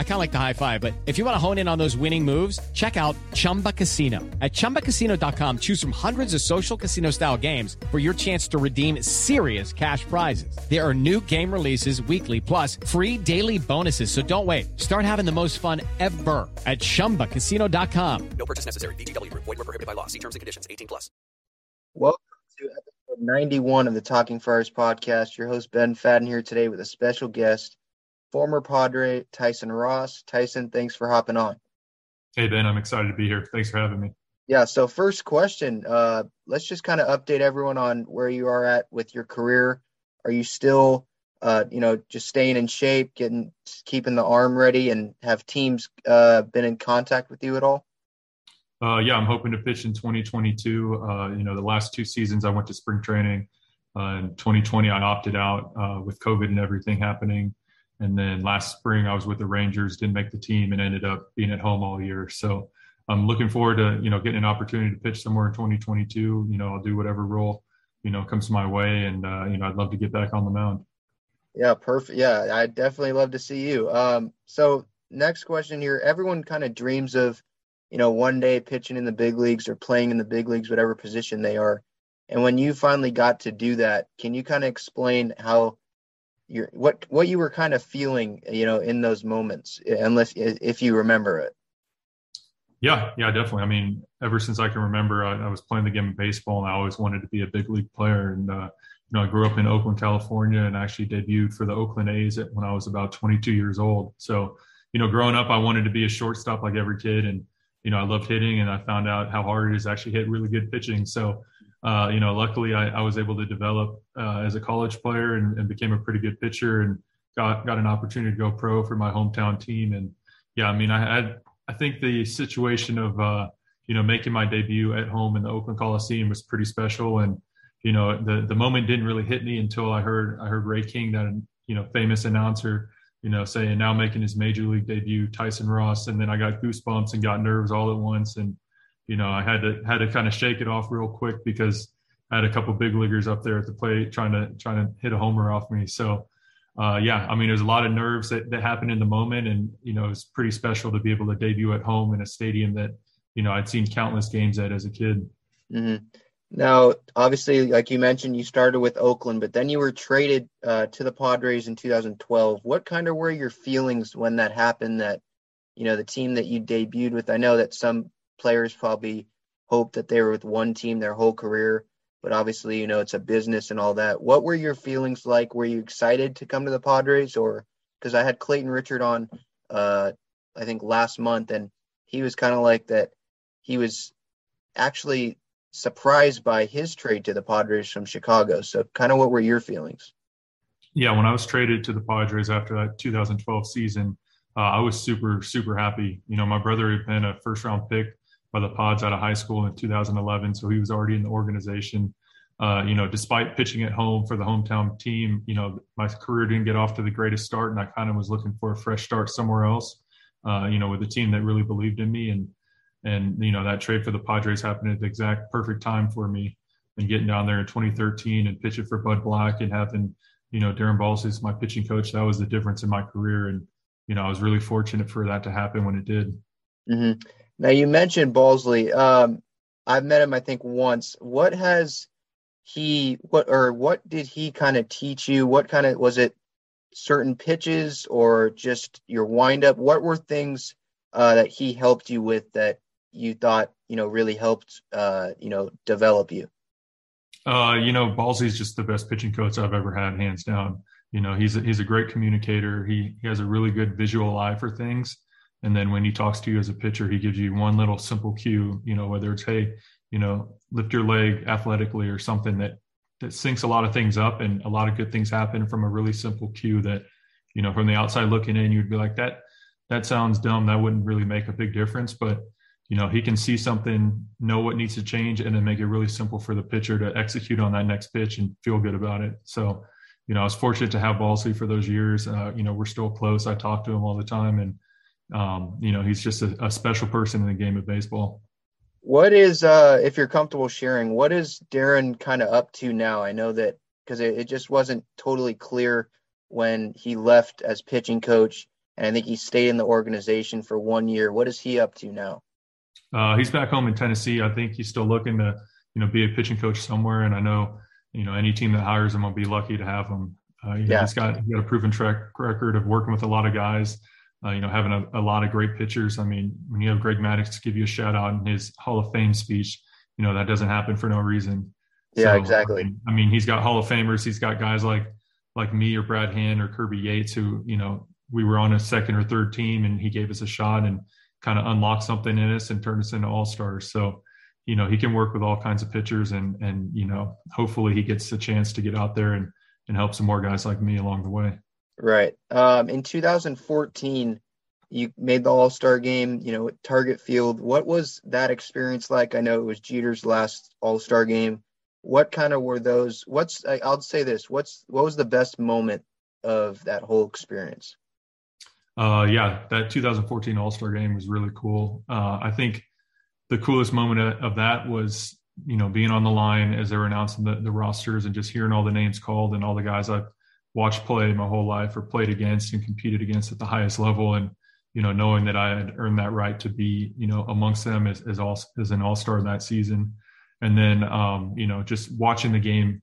I kind of like the high five, but if you want to hone in on those winning moves, check out Chumba Casino. At ChumbaCasino.com, choose from hundreds of social casino style games for your chance to redeem serious cash prizes. There are new game releases weekly, plus free daily bonuses. So don't wait. Start having the most fun ever at ChumbaCasino.com. No purchase necessary. VGW Group. Void were prohibited by law. See terms and conditions. 18 plus. Welcome to episode 91 of the Talking Friars podcast. Your host, Ben Fadden, here today with a special guest, former Padre Tyson Ross. Tyson, thanks for hopping on. Hey, Ben, I'm excited to be here. Thanks for having me. Yeah, so first question, uh, let's just kind of update everyone on where you are at with your career. Are you still, uh, you know, just staying in shape, getting, keeping the arm ready, and have teams uh, been in contact with you at all? Uh, yeah, I'm hoping to pitch in 2022. Uh, you know, the last two seasons I went to spring training. Uh, in 2020, I opted out uh, with COVID and everything happening. And then last spring, I was with the Rangers, didn't make the team, and ended up being at home all year. So I'm looking forward to you know getting an opportunity to pitch somewhere in 2022. You know, I'll do whatever role you know comes my way, and uh, you know I'd love to get back on the mound. Yeah, perfect. Yeah, I definitely love to see you. Um, so next question here: Everyone kind of dreams of you know, one day pitching in the big leagues or playing in the big leagues, whatever position they are. And when you finally got to do that, can you kind of explain how you're what what you were kind of feeling, you know, in those moments, unless if you remember it? Yeah, yeah, definitely. I mean, ever since I can remember, I, I was playing the game of baseball, and I always wanted to be a big league player. And uh, you know, I grew up in Oakland, California, and actually debuted for the Oakland A's at, when I was about 22 years old. So, you know, growing up, I wanted to be a shortstop like every kid, and you know, I loved hitting and I found out how hard it is to actually hit really good pitching. So, uh, you know, luckily I, I, was able to develop uh, as a college player and, and, became a pretty good pitcher and got, got an opportunity to go pro for my hometown team. And yeah, I mean, I had, I think the situation of, uh, you know, making my debut at home in the Oakland Coliseum was pretty special. And, you know, the, the moment didn't really hit me until I heard, I heard Ray King, that, you know, famous announcer, you know, saying now making his major league debut, Tyson Ross, and then I got goosebumps and got nerves all at once, and you know, I had to had to kind of shake it off real quick because I had a couple big leaguers up there at the plate trying to trying to hit a homer off me. So, uh, yeah, I mean, there's a lot of nerves that that happened in the moment, and you know, it's pretty special to be able to debut at home in a stadium that you know I'd seen countless games at as a kid. Mm-hmm. Now, obviously, like you mentioned, you started with Oakland, but then you were traded uh, to the Padres in 2012. What kind of were your feelings when that happened? That you know the team that you debuted with. I know that some players probably hoped that they were with one team their whole career, but obviously, you know, it's a business and all that. What were your feelings like? Were you excited to come to the Padres, or because I had Clayton Richard on, uh, I think last month, and he was kind of like that. He was actually surprised by his trade to the Padres from Chicago. So, kind of what were your feelings? Yeah, when I was traded to the Padres after that 2012 season, uh, I was super, super happy. You know, my brother had been a first round pick by the Pods out of high school in 2011, so he was already in the organization. Uh, you know, despite pitching at home for the hometown team, you know, my career didn't get off to the greatest start, and I kind of was looking for a fresh start somewhere else. Uh, you know, with a team that really believed in me, and and you know that trade for the Padres happened at the exact perfect time for me. And getting down there in 2013 and pitching for Bud Black and having, you know, Darren Balsley as my pitching coach, that was the difference in my career. And you know, I was really fortunate for that to happen when it did. Mm-hmm. Now you mentioned Balsley. Um, I've met him, I think, once. What has he what or what did he kind of teach you? What kind of was it? Certain pitches or just your windup? What were things uh, that he helped you with that you thought you know really helped uh, you know develop you? Uh, you know, Balsley's just the best pitching coach I've ever had, hands down you know he's a, he's a great communicator he, he has a really good visual eye for things and then when he talks to you as a pitcher he gives you one little simple cue you know whether it's hey you know lift your leg athletically or something that that syncs a lot of things up and a lot of good things happen from a really simple cue that you know from the outside looking in you'd be like that that sounds dumb that wouldn't really make a big difference but you know he can see something know what needs to change and then make it really simple for the pitcher to execute on that next pitch and feel good about it so you know, I was fortunate to have Balsley for those years. Uh, you know, we're still close. I talk to him all the time, and um, you know, he's just a, a, special person in the game of baseball. What is, uh, if you're comfortable sharing, what is Darren kind of up to now? I know that because it, it, just wasn't totally clear when he left as pitching coach, and I think he stayed in the organization for one year. What is he up to now? Uh, he's back home in Tennessee. I think he's still looking to, you know, be a pitching coach somewhere, and I know you know, any team that hires him will be lucky to have him. Uh, yeah. he's got, he's got a proven track record of working with a lot of guys. Uh, you know, having a, a, lot of great pitchers. I mean, when you have Greg Maddux give you a shout out in his Hall of Fame speech, you know that doesn't happen for no reason. Yeah, so, exactly. I mean, I mean, he's got Hall of Famers. He's got guys like like me or Brad Hand or Kirby Yates, who you know we were on a second or third team, and he gave us a shot and kind of unlocked something in us and turned us into all stars. So you know he can work with all kinds of pitchers and and you know hopefully he gets a chance to get out there and and help some more guys like me along the way right. Um, in 2014 you made the all-star game you know at target field. What was that experience like? I know it was jeter's last all-star game. What kind of were those what's i'll say this what's what was the best moment of that whole experience? Uh yeah that 2014 all-star game was really cool. Uh i think the coolest moment of that was you know being on the line as they were announcing the, the rosters and just hearing all the names called and all the guys I've watched play my whole life or played against and competed against at the highest level and you know knowing that I had earned that right to be you know amongst them as as, all, as an all-star that season and then um, you know just watching the game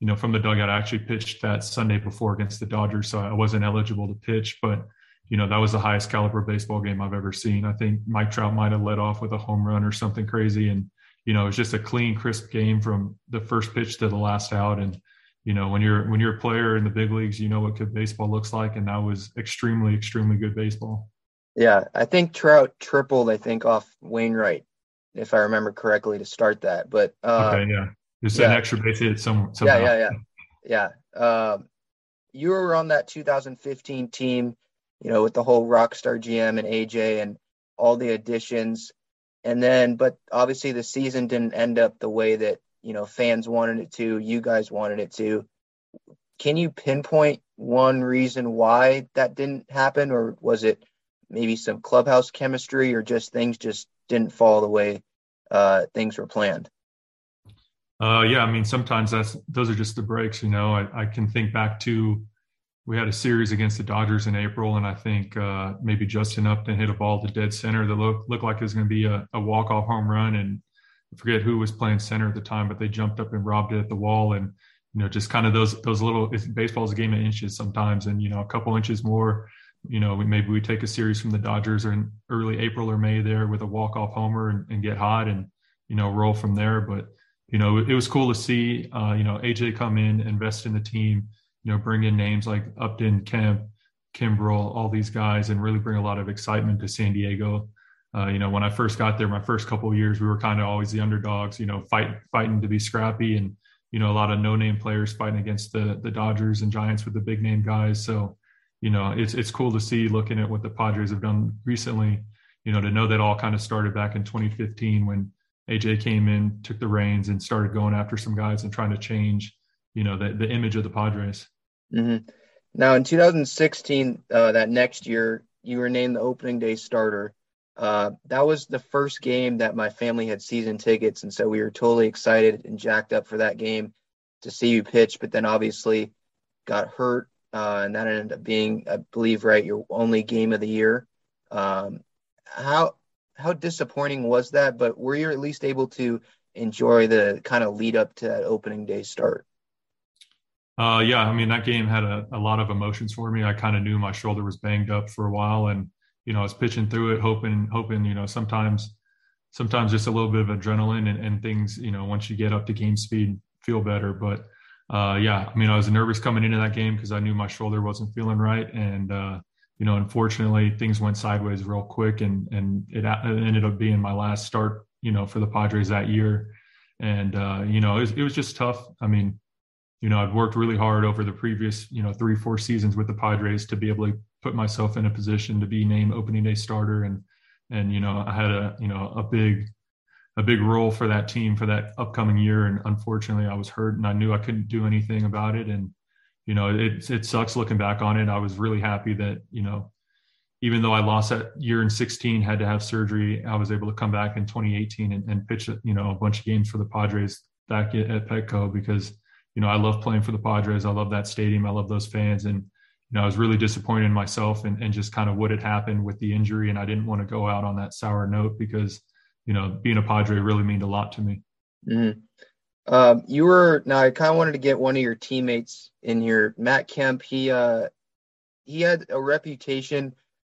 you know from the dugout I actually pitched that Sunday before against the Dodgers so I wasn't eligible to pitch but you know, that was the highest caliber baseball game I've ever seen. I think Mike Trout might have led off with a home run or something crazy. And, you know, it was just a clean, crisp game from the first pitch to the last out. And, you know, when you're when you're a player in the big leagues, you know what good baseball looks like. And that was extremely, extremely good baseball. Yeah. I think Trout tripled, I think, off Wainwright, if I remember correctly, to start that. But uh, okay, yeah. Just yeah. an extra base hit some somehow. Yeah, yeah, yeah. Yeah. Um, you were on that 2015 team you know, with the whole Rockstar GM and AJ and all the additions. And then, but obviously the season didn't end up the way that, you know, fans wanted it to, you guys wanted it to. Can you pinpoint one reason why that didn't happen? Or was it maybe some clubhouse chemistry or just things just didn't fall the way uh, things were planned? Uh, yeah, I mean, sometimes that's those are just the breaks. You know, I, I can think back to we had a series against the Dodgers in April, and I think uh, maybe Justin Upton hit a ball to dead center that looked, looked like it was going to be a, a walk off home run. And I forget who was playing center at the time, but they jumped up and robbed it at the wall. And you know, just kind of those those little baseball is a game of inches sometimes, and you know, a couple inches more. You know, we, maybe we take a series from the Dodgers in early April or May there with a walk off homer and, and, get hot, and you know, roll from there. But you know, it, it was cool to see. Uh, you know, AJ come in, invest in the team you know, bring in names like Upton, Kemp, Kimbrel, all these guys, and really bring a lot of excitement to San Diego. Uh, you know, when I first got there, my first couple of years, we were kind of always the underdogs. You know, fight fighting to be scrappy, and you know, a lot of no name players fighting against the the Dodgers and Giants with the big name guys. So, you know, it's it's cool to see looking at what the Padres have done recently. You know, to know that all kind of started back in 2015 when AJ came in, took the reins, and started going after some guys and trying to change, you know, the the image of the Padres. Mm-hmm. Now, in 2016, uh, that next year, you were named the opening day starter. Uh, that was the first game that my family had season tickets, and so we were totally excited and jacked up for that game to see you pitch. But then obviously got hurt, uh, and that ended up being, I believe, right, your only game of the year. Um, how how disappointing was that? But were you at least able to enjoy the kind of lead up to that opening day start? Uh, yeah, I mean that game had a, a lot of emotions for me. I kind of knew my shoulder was banged up for a while, and you know I was pitching through it, hoping, hoping, you know, sometimes, sometimes just a little bit of adrenaline and, and things, you know, once you get up to game speed, feel better. But uh, yeah, I mean I was nervous coming into that game because I knew my shoulder wasn't feeling right, and uh, you know, unfortunately, things went sideways real quick, and and it, it ended up being my last start, you know, for the Padres that year, and uh, you know, it was, it was just tough. I mean you know, I'd worked really hard over the previous, you know, three, four seasons with the Padres to be able to put myself in a position to be named opening day starter. And, and, you know, I had a, you know, a big, a big role for that team for that upcoming year. And unfortunately I was hurt and I knew I couldn't do anything about it. And, you know, it, it sucks looking back on it. I was really happy that, you know, even though I lost that year in 16, had to have surgery, I was able to come back in 2018 and, and pitch, you know, a bunch of games for the Padres back at, at Petco because you know, I love playing for the Padres. I love that stadium. I love those fans. And, you know, I was really disappointed in myself and, and just kind of what had happened with the injury. And I didn't want to go out on that sour note because, you know, being a Padre really meant a lot to me. Mm-hmm. Um, you were now. I kind of wanted to get one of your teammates in here, Matt Kemp. He uh, he had a reputation.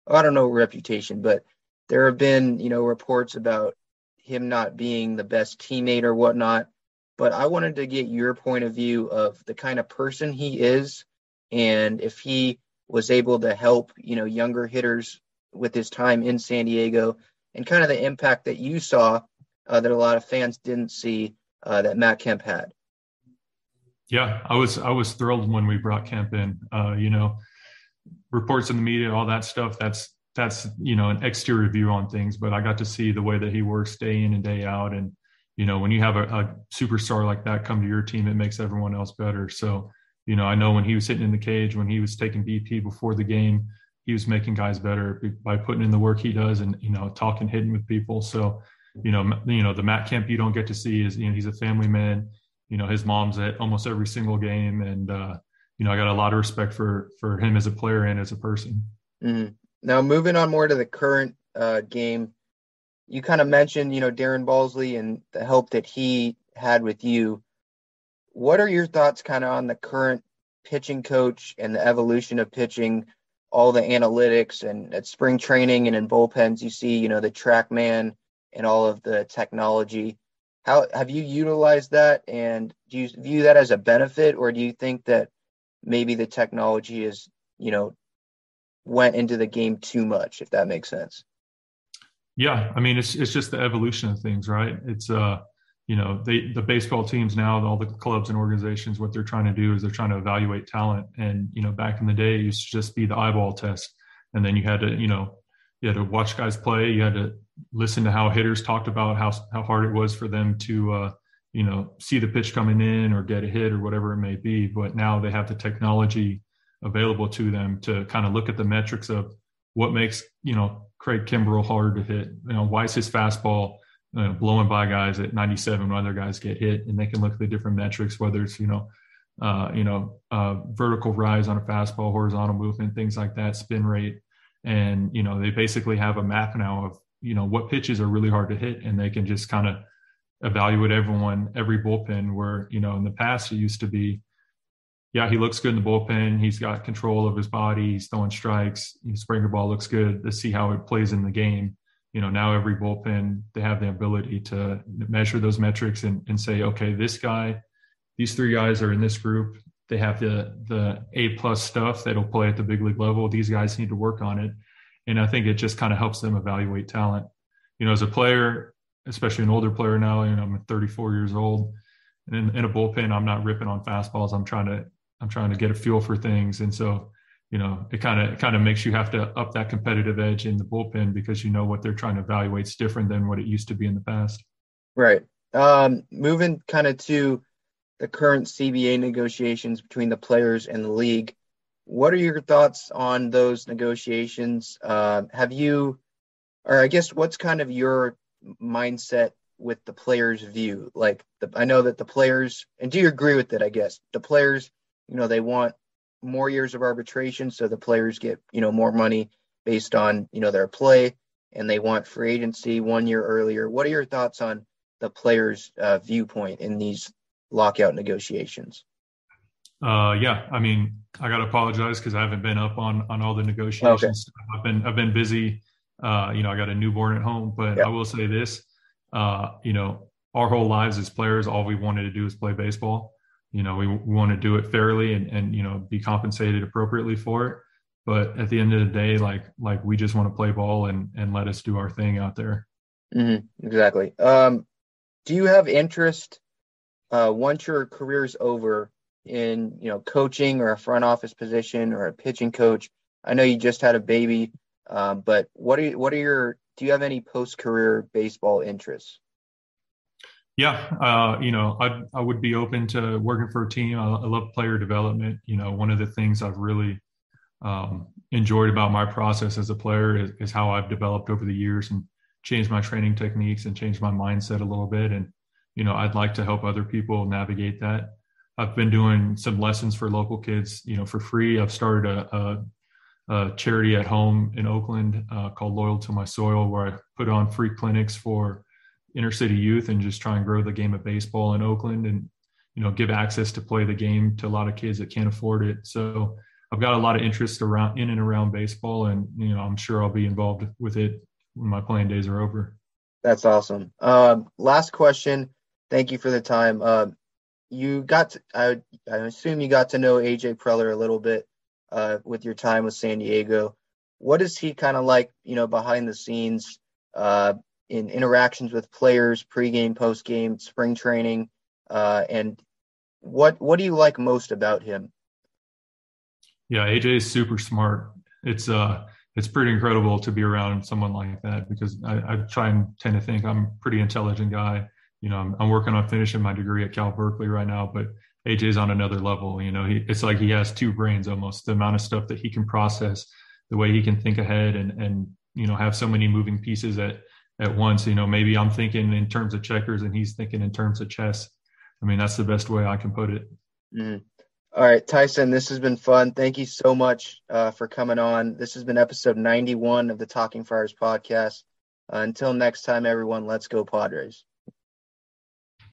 I don't know reputation, but there have been you know reports about him not being the best teammate or whatnot but I wanted to get your point of view of the kind of person he is and if he was able to help, you know, younger hitters with his time in San Diego and kind of the impact that you saw uh, that a lot of fans didn't see uh, that Matt Kemp had. Yeah, I was I was thrilled when we brought Kemp in. Uh, you know, reports in the media, all that stuff. That's that's you know an exterior view on things, but I got to see the way that he works day in and day out, and you know, when you have a, a, superstar like that come to your team, it makes everyone else better. So, you know, I know when he was hitting in the cage, when he was taking BP before the game, he was making guys better by putting in the work he does and, you know, talking, hitting with people. So, you know, you know, the Matt Kemp you don't get to see is, you know, he's a family man. You know, his mom's at almost every single game. And, uh, you know, I got a lot of respect for, for him as a player and as a person. Mm-hmm. Now, moving on more to the current uh, game, you kind of mentioned, you know, Darren Balsley and the help that he had with you. What are your thoughts kind of on the current pitching coach and the evolution of pitching, all the analytics and at spring training and in bullpens, you see, you know, the TrackMan and all of the technology. How have you utilized that and do you view that as a benefit or do you think that maybe the technology is, you know, went into the game too much, if that makes sense? Yeah, I mean it's it's just the evolution of things, right? It's uh you know they the baseball teams now all the clubs and organizations what they're trying to do is they're trying to evaluate talent. And you know back in the day it used to just be the eyeball test. And then you had to you know you had to watch guys play. You had to listen to how hitters talked about how how hard it was for them to uh you know see the pitch coming in or get a hit or whatever it may be. But now they have the technology available to them to kind of look at the metrics of what makes you know Craig Kimbrel hard to hit. You know, why is his fastball you know, blowing by guys at 97 when other guys get hit? And they can look at the different metrics, whether it's you know, uh, you know, uh, vertical rise on a fastball, horizontal movement, things like that, spin rate, and you know, they basically have a map now of you know what pitches are really hard to hit, and they can just kind of evaluate everyone every bullpen. Where you know in the past it used to be yeah, he looks good in the bullpen. He's got control of his body. He's throwing strikes. His Springer ball looks good. Let's see how it plays in the game. You know, now every bullpen, they have the ability to measure those metrics and, and say, okay, this guy, these three guys are in this group. They have the the A plus stuff that'll play at the big league level. These guys need to work on it. And I think it just kind of helps them evaluate talent. You know, as a player, especially an older player now, you know, I'm 34 years old. And in, in a bullpen, I'm not ripping on fastballs. I'm trying to I'm trying to get a feel for things. And so, you know, it kind of it kind of makes you have to up that competitive edge in the bullpen because you know what they're trying to evaluate is different than what it used to be in the past. Right. Um, moving kind of to the current CBA negotiations between the players and the league. What are your thoughts on those negotiations? Uh, have you, or I guess, what's kind of your mindset with the players' view? Like, the, I know that the players, and do you agree with it? I guess the players, you know, they want more years of arbitration, so the players get, you know, more money based on, you know, their play, and they want free agency one year earlier. What are your thoughts on the players' uh, viewpoint in these lockout negotiations? Uh, yeah, I mean, I got to apologize because I haven't been up on on all the negotiations. Okay. I've been I've been busy. Uh, you know, I got a newborn at home, but yep. I will say this: uh, you know, our whole lives as players, all we wanted to do is play baseball. You know, we, we want to do it fairly and and you know be compensated appropriately for it. But at the end of the day, like like we just want to play ball and and let us do our thing out there. Mm-hmm, exactly. Um, do you have interest uh, once your career is over in you know coaching or a front office position or a pitching coach? I know you just had a baby, uh, but what are you, what are your do you have any post career baseball interests? Yeah, uh, you know, I I would be open to working for a team. I, I love player development. You know, one of the things I've really um, enjoyed about my process as a player is, is how I've developed over the years and changed my training techniques and changed my mindset a little bit. And, you know, I'd like to help other people navigate that. I've been doing some lessons for local kids, you know, for free. I've started a, a, a charity at home in Oakland uh, called Loyal to My Soil, where I put on free clinics for inner city youth and just try and grow the game of baseball in Oakland and, you know, give access to play the game to a lot of kids that can't afford it. So I've got a lot of interest around in and around baseball, and you know, I'm sure I'll be involved with it when my playing days are over. That's awesome. Uh, last question. Thank you for the time. Uh, you got, to, I, I assume you got to know AJ Preller a little bit uh, with your time with San Diego. What is he kind of like, you know, behind the scenes uh, in interactions with players, pregame, postgame, spring training, uh, and what what do you like most about him? Yeah, AJ is super smart. It's uh it's pretty incredible to be around someone like that because I, I try and tend to think I'm a pretty intelligent guy. You know, I'm, I'm, working on finishing my degree at Cal Berkeley right now, but AJ's on another level. You know, he, it's like he has two brains almost. The amount of stuff that he can process, the way he can think ahead, and and you know have so many moving pieces at at once. You know, maybe I'm thinking in terms of checkers and he's thinking in terms of chess. I mean, that's the best way I can put it. Mm. All right, Tyson, this has been fun. Thank you so much uh, for coming on. This has been episode 91 of the Talking Friars podcast. Uh, until next time, everyone, let's go Padres.